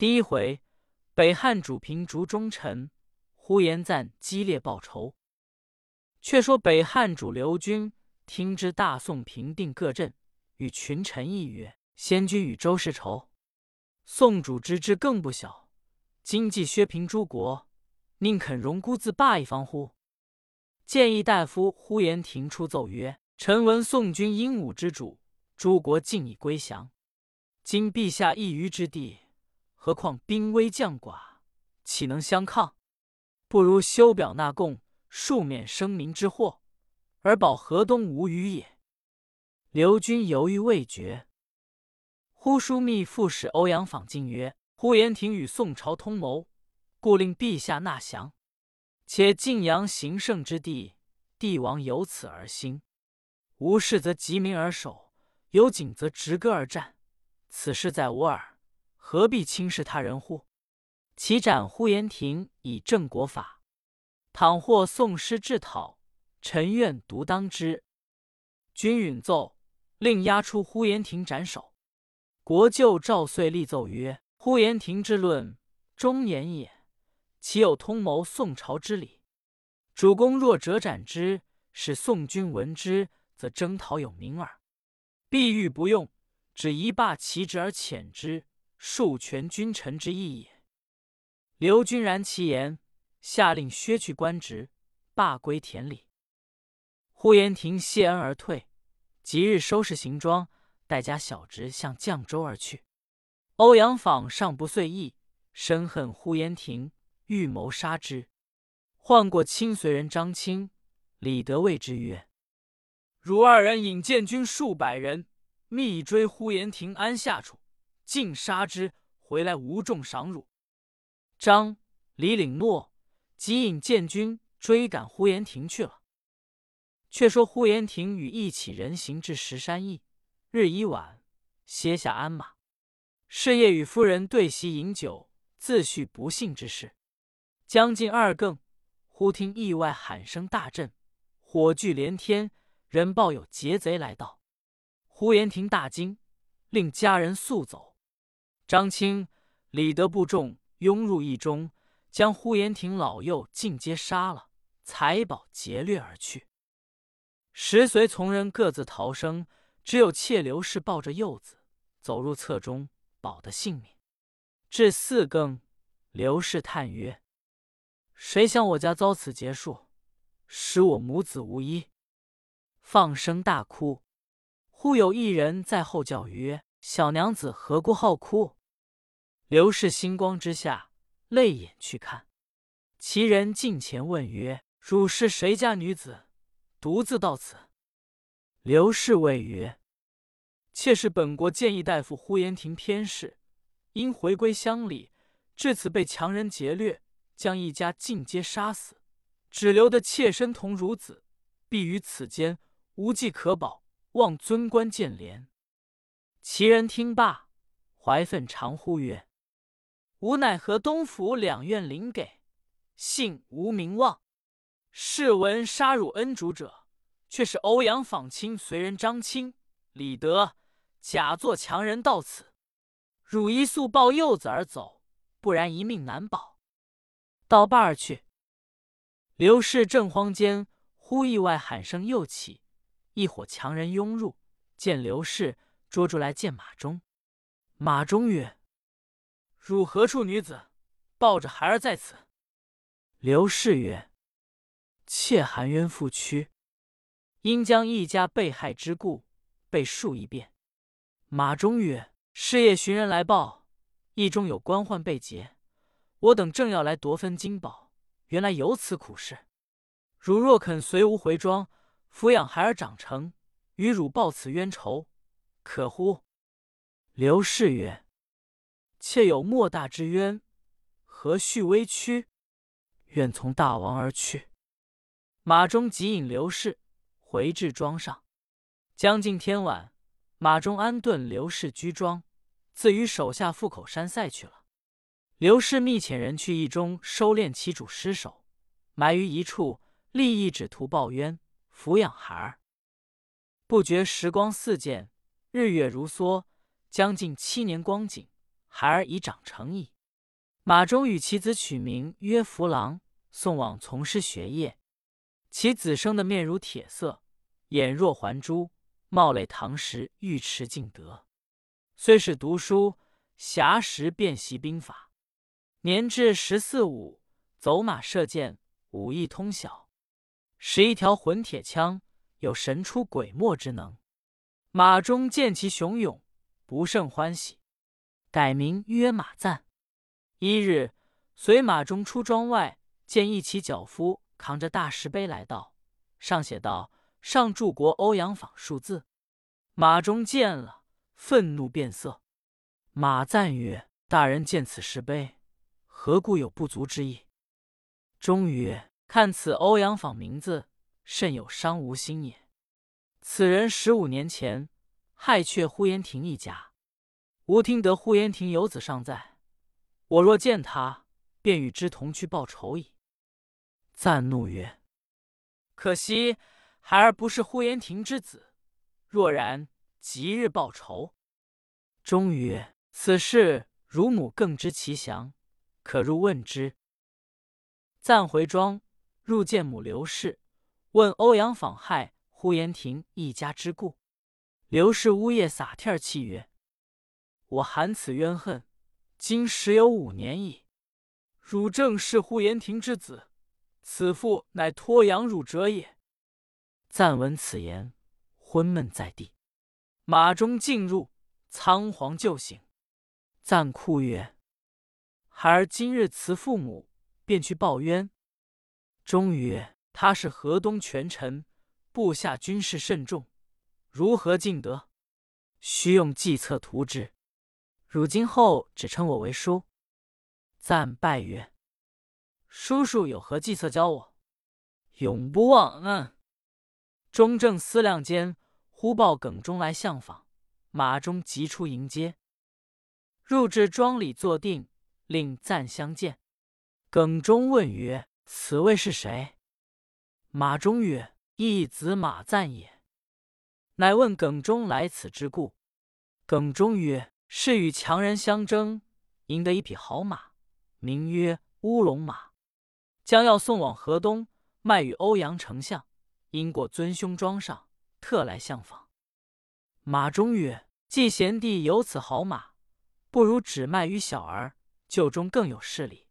第一回，北汉主平逐忠臣，呼延赞激烈报仇。却说北汉主刘军听知大宋平定各镇，与群臣议曰：“先君与周氏仇，宋主之志更不小。今既削平诸国，宁肯容孤自霸一方乎？”谏议大夫呼延廷出奏曰：“臣闻宋军英武之主，诸国尽已归降。今陛下一隅之地。”何况兵微将寡，岂能相抗？不如修表纳贡，庶免生民之祸，而保河东无虞也。刘军犹豫未决，忽枢密副使欧阳访进曰：“呼延廷与宋朝通谋，故令陛下纳降。且晋阳行胜之地，帝王由此而兴。无事则集民而守，有景则执戈而战。此事在吾耳。”何必轻视他人乎？其斩呼延廷以正国法。倘或宋师至讨，臣愿独当之。君允奏，令押出呼延廷斩首。国舅赵遂立奏曰：“呼延廷之论，忠言也，岂有通谋宋朝之理？主公若折斩之，使宋军闻之，则征讨有名耳。必欲不用，只一罢其职而遣之。”授权君臣之意也。刘君然其言，下令削去官职，罢归田里。呼延廷谢恩而退，即日收拾行装，带家小侄向绛州而去。欧阳访尚不遂意，深恨呼延廷，欲谋杀之。唤过亲随人张清、李德谓之曰：“汝二人引荐军数百人，密追呼延廷安下处。”尽杀之，回来无重赏辱。张、李领诺，即引建军追赶呼延廷去了。却说呼延廷与一起人行至石山驿，日已晚，歇下鞍马。是夜与夫人对席饮酒，自叙不幸之事。将近二更，忽听意外喊声大震，火炬连天，人报有劫贼来到。呼延廷大惊，令家人速走。张清、李德部众拥入驿中，将呼延廷老幼尽皆杀了，财宝劫掠而去。十随从人各自逃生，只有妾刘氏抱着幼子走入侧中，保得性命。至四更，刘氏叹曰：“谁想我家遭此劫数，使我母子无依。”放声大哭。忽有一人在后叫曰：“小娘子何故好哭？”刘氏星光之下，泪眼去看，其人近前问曰：“汝是谁家女子，独自到此？”刘氏谓曰：“妾是本国谏议大夫呼延廷偏侍，因回归乡里，至此被强人劫掠，将一家尽皆杀死，只留得妾身同孺子，必于此间，无计可保，望尊官见怜。”其人听罢，怀愤长呼曰：吾乃河东府两院领给，姓吴名望。试闻杀汝恩主者，却是欧阳访亲随人张清、李德，假作强人到此。汝一速抱幼子而走，不然一命难保。到半儿去。刘氏正慌间，忽意外喊声又起，一伙强人拥入，见刘氏，捉住来见马忠。马忠曰。汝何处女子，抱着孩儿在此？刘氏曰：“妾含冤负屈，因将一家被害之故，被述一遍。”马忠曰：“是夜寻人来报，驿中有官宦被劫，我等正要来夺分金宝，原来有此苦事。汝若肯随吾回庄，抚养孩儿长成，与汝报此冤仇，可乎？”刘氏曰。妾有莫大之冤，何须微屈？愿从大王而去。马中即引刘氏回至庄上。将近天晚，马中安顿刘氏居庄，自与手下赴口山塞去了。刘氏密遣人去驿中收敛其主尸首，埋于一处，立意只图报冤，抚养孩儿。不觉时光似箭，日月如梭，将近七年光景。孩儿已长成矣。马忠与其子取名曰弗郎，送往从师学业。其子生的面如铁色，眼若环珠，貌类唐时尉迟敬德。虽是读书，暇时便习兵法。年至十四五，走马射箭，武艺通晓，使一条混铁枪，有神出鬼没之能。马忠见其雄勇，不胜欢喜，改名曰马赞。一日，随马忠出庄外，见一骑脚夫。扛着大石碑来到，上写道：“上柱国欧阳坊数字。”马忠见了，愤怒变色。马赞曰：“大人见此石碑，何故有不足之意？”忠曰：“看此欧阳坊名字，甚有伤吾心也。此人十五年前害却呼延廷一家，吾听得呼延廷有子尚在，我若见他，便与之同去报仇矣。”赞怒曰：“可惜孩儿不是呼延廷之子，若然，即日报仇。”终于：“此事乳母更知其详，可入问之。”赞回庄，入见母刘氏，问欧阳访害呼延廷一家之故。刘氏呜咽撒涕泣曰：“我含此冤恨，今时有五年矣。汝正是呼延廷之子。”此父乃托养汝者也。暂闻此言，昏闷在地。马中进入，仓皇就醒。赞哭曰：“孩儿今日辞父母，便去报冤。”忠曰：“他是河东权臣，部下军事甚重，如何尽得？须用计策图之。汝今后只称我为叔。”赞拜曰。叔叔有何计策教我？永不忘恩。中正思量间，忽报耿忠来相访。马忠急出迎接，入至庄里坐定，令赞相见。耿忠问曰：“此位是谁？”马忠曰：“义子马赞也。”乃问耿忠来此之故。耿忠曰：“是与强人相争，赢得一匹好马，名曰乌龙马。”将要送往河东，卖与欧阳丞相。因过尊兄庄上，特来相访。马忠曰：“既贤弟有此好马，不如只卖与小儿，就中更有势力。”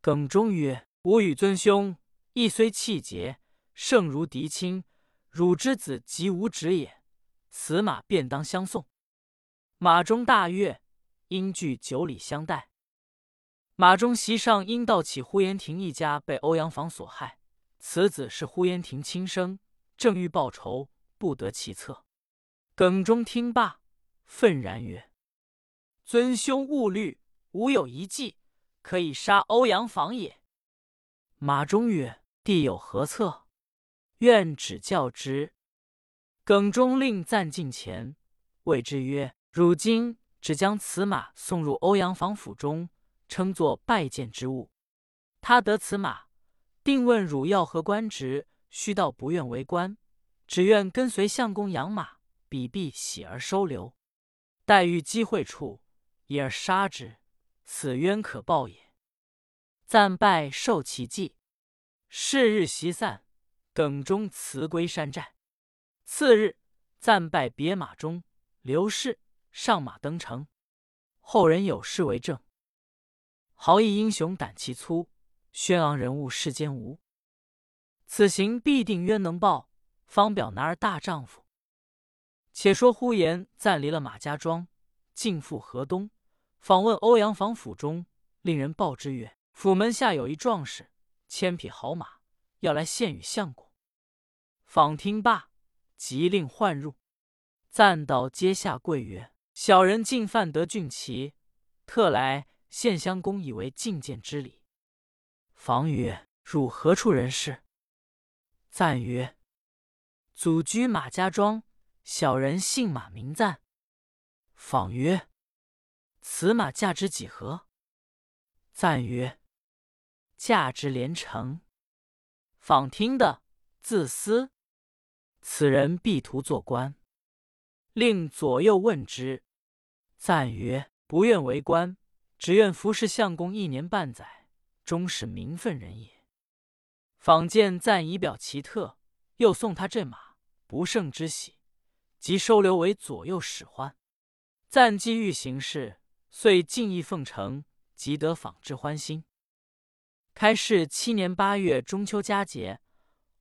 耿忠曰：“吾与尊兄亦虽气节，胜如嫡亲。汝之子即吾侄也，此马便当相送。”马忠大悦，因具酒礼相待。马忠席上因道起呼延廷一家被欧阳坊所害，此子是呼延廷亲生，正欲报仇，不得其策。耿忠听罢，愤然曰：“尊兄勿虑，吾有一计，可以杀欧阳坊也。”马忠曰：“弟有何策？愿指教之。”耿忠令暂近前，谓之曰：“汝今只将此马送入欧阳坊府中。”称作拜见之物，他得此马，定问汝要何官职，须道不愿为官，只愿跟随相公养马，彼必喜而收留。待遇机会处，以而杀之，此冤可报也。暂拜受其计，是日席散，耿忠辞归山寨。次日，暂拜别马中，刘氏上马登城，后人有诗为证。豪义英雄胆气粗，轩昂人物世间无。此行必定冤能报，方表男儿大丈夫。且说呼延暂离了马家庄，进赴河东，访问欧阳坊府中，令人报之曰：府门下有一壮士，千匹好马，要来献与相公。访听罢，即令唤入。暂到阶下跪曰：“小人进犯得俊奇，特来。”献相公以为觐见之礼。房曰：“汝何处人士？”赞曰：“祖居马家庄，小人姓马名赞。”访曰：“此马价值几何？”赞曰：“价值连城。”访听的自私，此人必图做官，令左右问之。赞曰：“不愿为官，只愿服侍相公一年半载，终是名分人也。坊见赞仪表奇特，又送他这马，不胜之喜，即收留为左右使唤。赞既欲行事，遂尽意奉承，即得访之欢心。开市七年八月中秋佳节，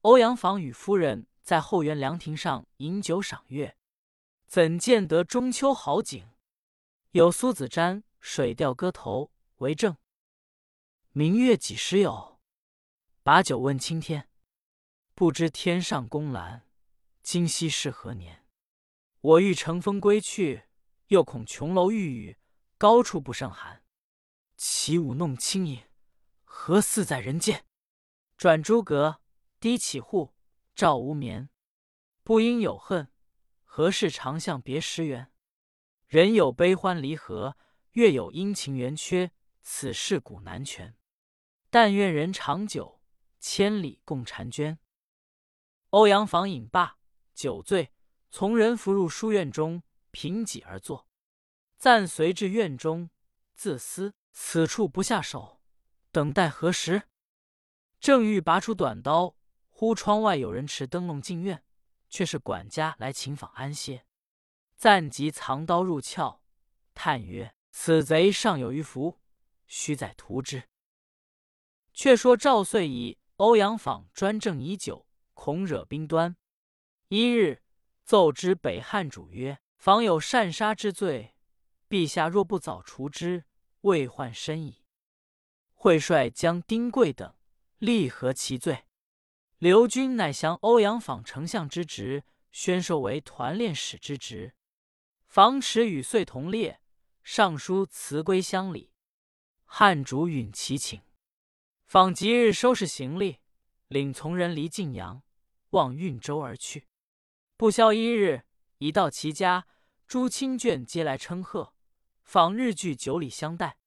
欧阳坊与夫人在后园凉亭上饮酒赏月，怎见得中秋好景？有苏子瞻《水调歌头》为证：“明月几时有？把酒问青天。不知天上宫闌，今夕是何年？我欲乘风归去，又恐琼楼玉宇，高处不胜寒。起舞弄清影。”何似在人间？转朱阁，低绮户，照无眠。不应有恨，何事长向别时圆？人有悲欢离合，月有阴晴圆缺，此事古难全。但愿人长久，千里共婵娟。欧阳坊饮罢，酒醉，从人扶入书院中，凭几而坐。暂随至院中，自思此处不下手。等待何时？正欲拔出短刀，忽窗外有人持灯笼进院，却是管家来请访安歇。暂即藏刀入鞘，叹曰：“此贼尚有余福，须再图之。”却说赵遂以欧阳坊专政已久，恐惹兵端。一日奏知北汉主曰：“坊有擅杀之罪，陛下若不早除之，未患身矣。”会帅将丁贵等立合其罪。刘军乃降欧阳坊丞相之职，宣授为团练使之职。房迟与遂同列，上书辞归乡里。汉主允其请。访即日收拾行李，领从人离晋阳，望运州而去。不消一日，已到其家，诸亲眷皆来称贺，访日聚酒里相待。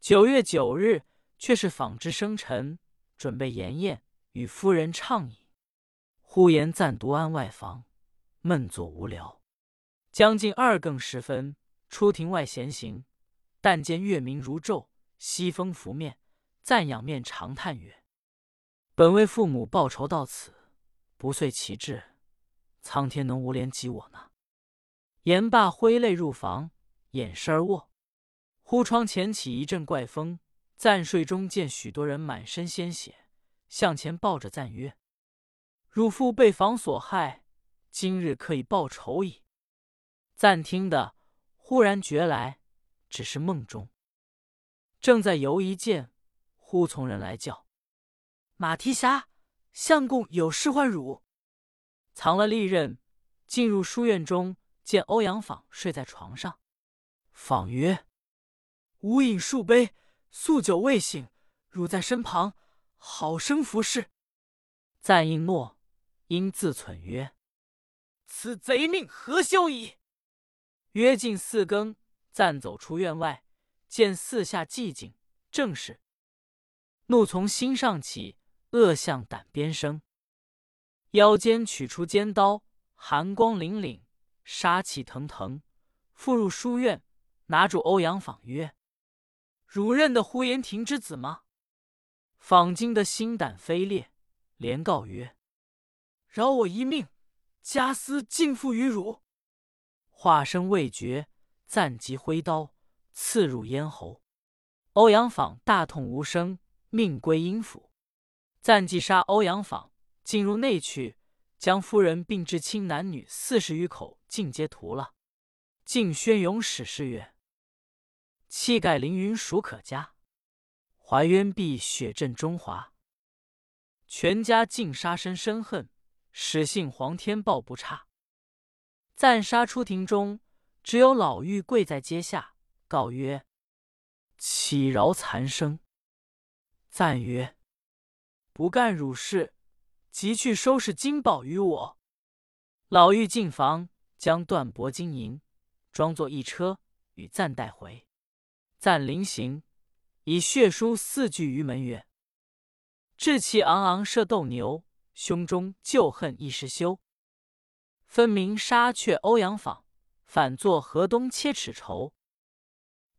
九月九日，却是纺织生辰，准备筵宴，与夫人畅饮。呼延赞独安外房，闷坐无聊。将近二更时分，出庭外闲行，但见月明如昼，西风拂面，赞仰面长叹曰：“本为父母报仇到此，不遂其志，苍天能无怜及我呢？”言罢，挥泪入房，掩身而卧。忽窗前起一阵怪风，暂睡中见许多人满身鲜血，向前抱着赞曰：“汝父被房所害，今日可以报仇矣。”暂听得忽然觉来，只是梦中。正在犹疑间，忽从人来叫：“马蹄侠，相公有事唤汝。”藏了利刃，进入书院中，见欧阳坊睡在床上，坊曰。吾饮数杯，宿酒未醒，汝在身旁，好生服侍。赞应诺，因自忖曰：“此贼命何休矣！”约近四更，暂走出院外，见四下寂静，正是怒从心上起，恶向胆边生。腰间取出尖刀，寒光凛凛，杀气腾腾，复入书院，拿住欧阳坊曰：汝认得呼延亭之子吗？访京的心胆飞裂，连告曰：“饶我一命，家私尽付于汝。”话声未绝，暂即挥刀刺入咽喉。欧阳坊大痛无声，命归阴府。暂即杀欧阳坊，进入内去，将夫人并至亲男女四十余口尽皆屠了。晋宣勇史事曰。气盖凌云孰可嘉？怀渊碧血震中华。全家尽杀身深恨，始信皇天报不差。暂杀出庭中，只有老妪跪在阶下，告曰：“乞饶残生。”赞曰：“不干汝事，即去收拾金宝于我。”老妪进房，将断帛金银装作一车，与赞带回。赞临行，以血书四句于门曰：“志气昂昂射斗牛，胸中旧恨一时休。分明杀却欧阳坊，反作河东切齿仇。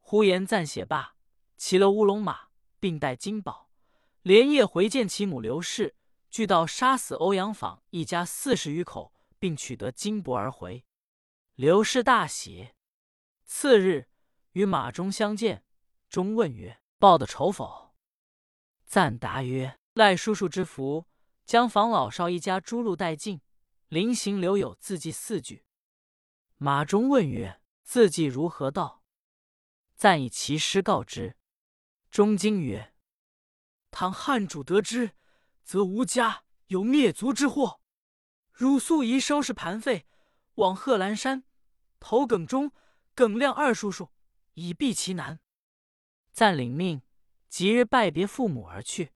呼延赞写罢，骑了乌龙马，并带金宝，连夜回见其母刘氏，俱道杀死欧阳坊一家四十余口，并取得金帛而回。刘氏大喜。次日与马忠相见，忠问曰：“报的仇否？”赞答曰：“赖叔叔之福，将房老少一家诸路殆尽，临行留有字迹四句。”马忠问曰：“字迹如何道？”赞以其师告之。钟惊曰：“倘汉主得知，则吾家有灭族之祸。汝速宜收拾盘费，往贺兰山投耿忠。”耿亮二叔叔以避其难，暂领命，即日拜别父母而去。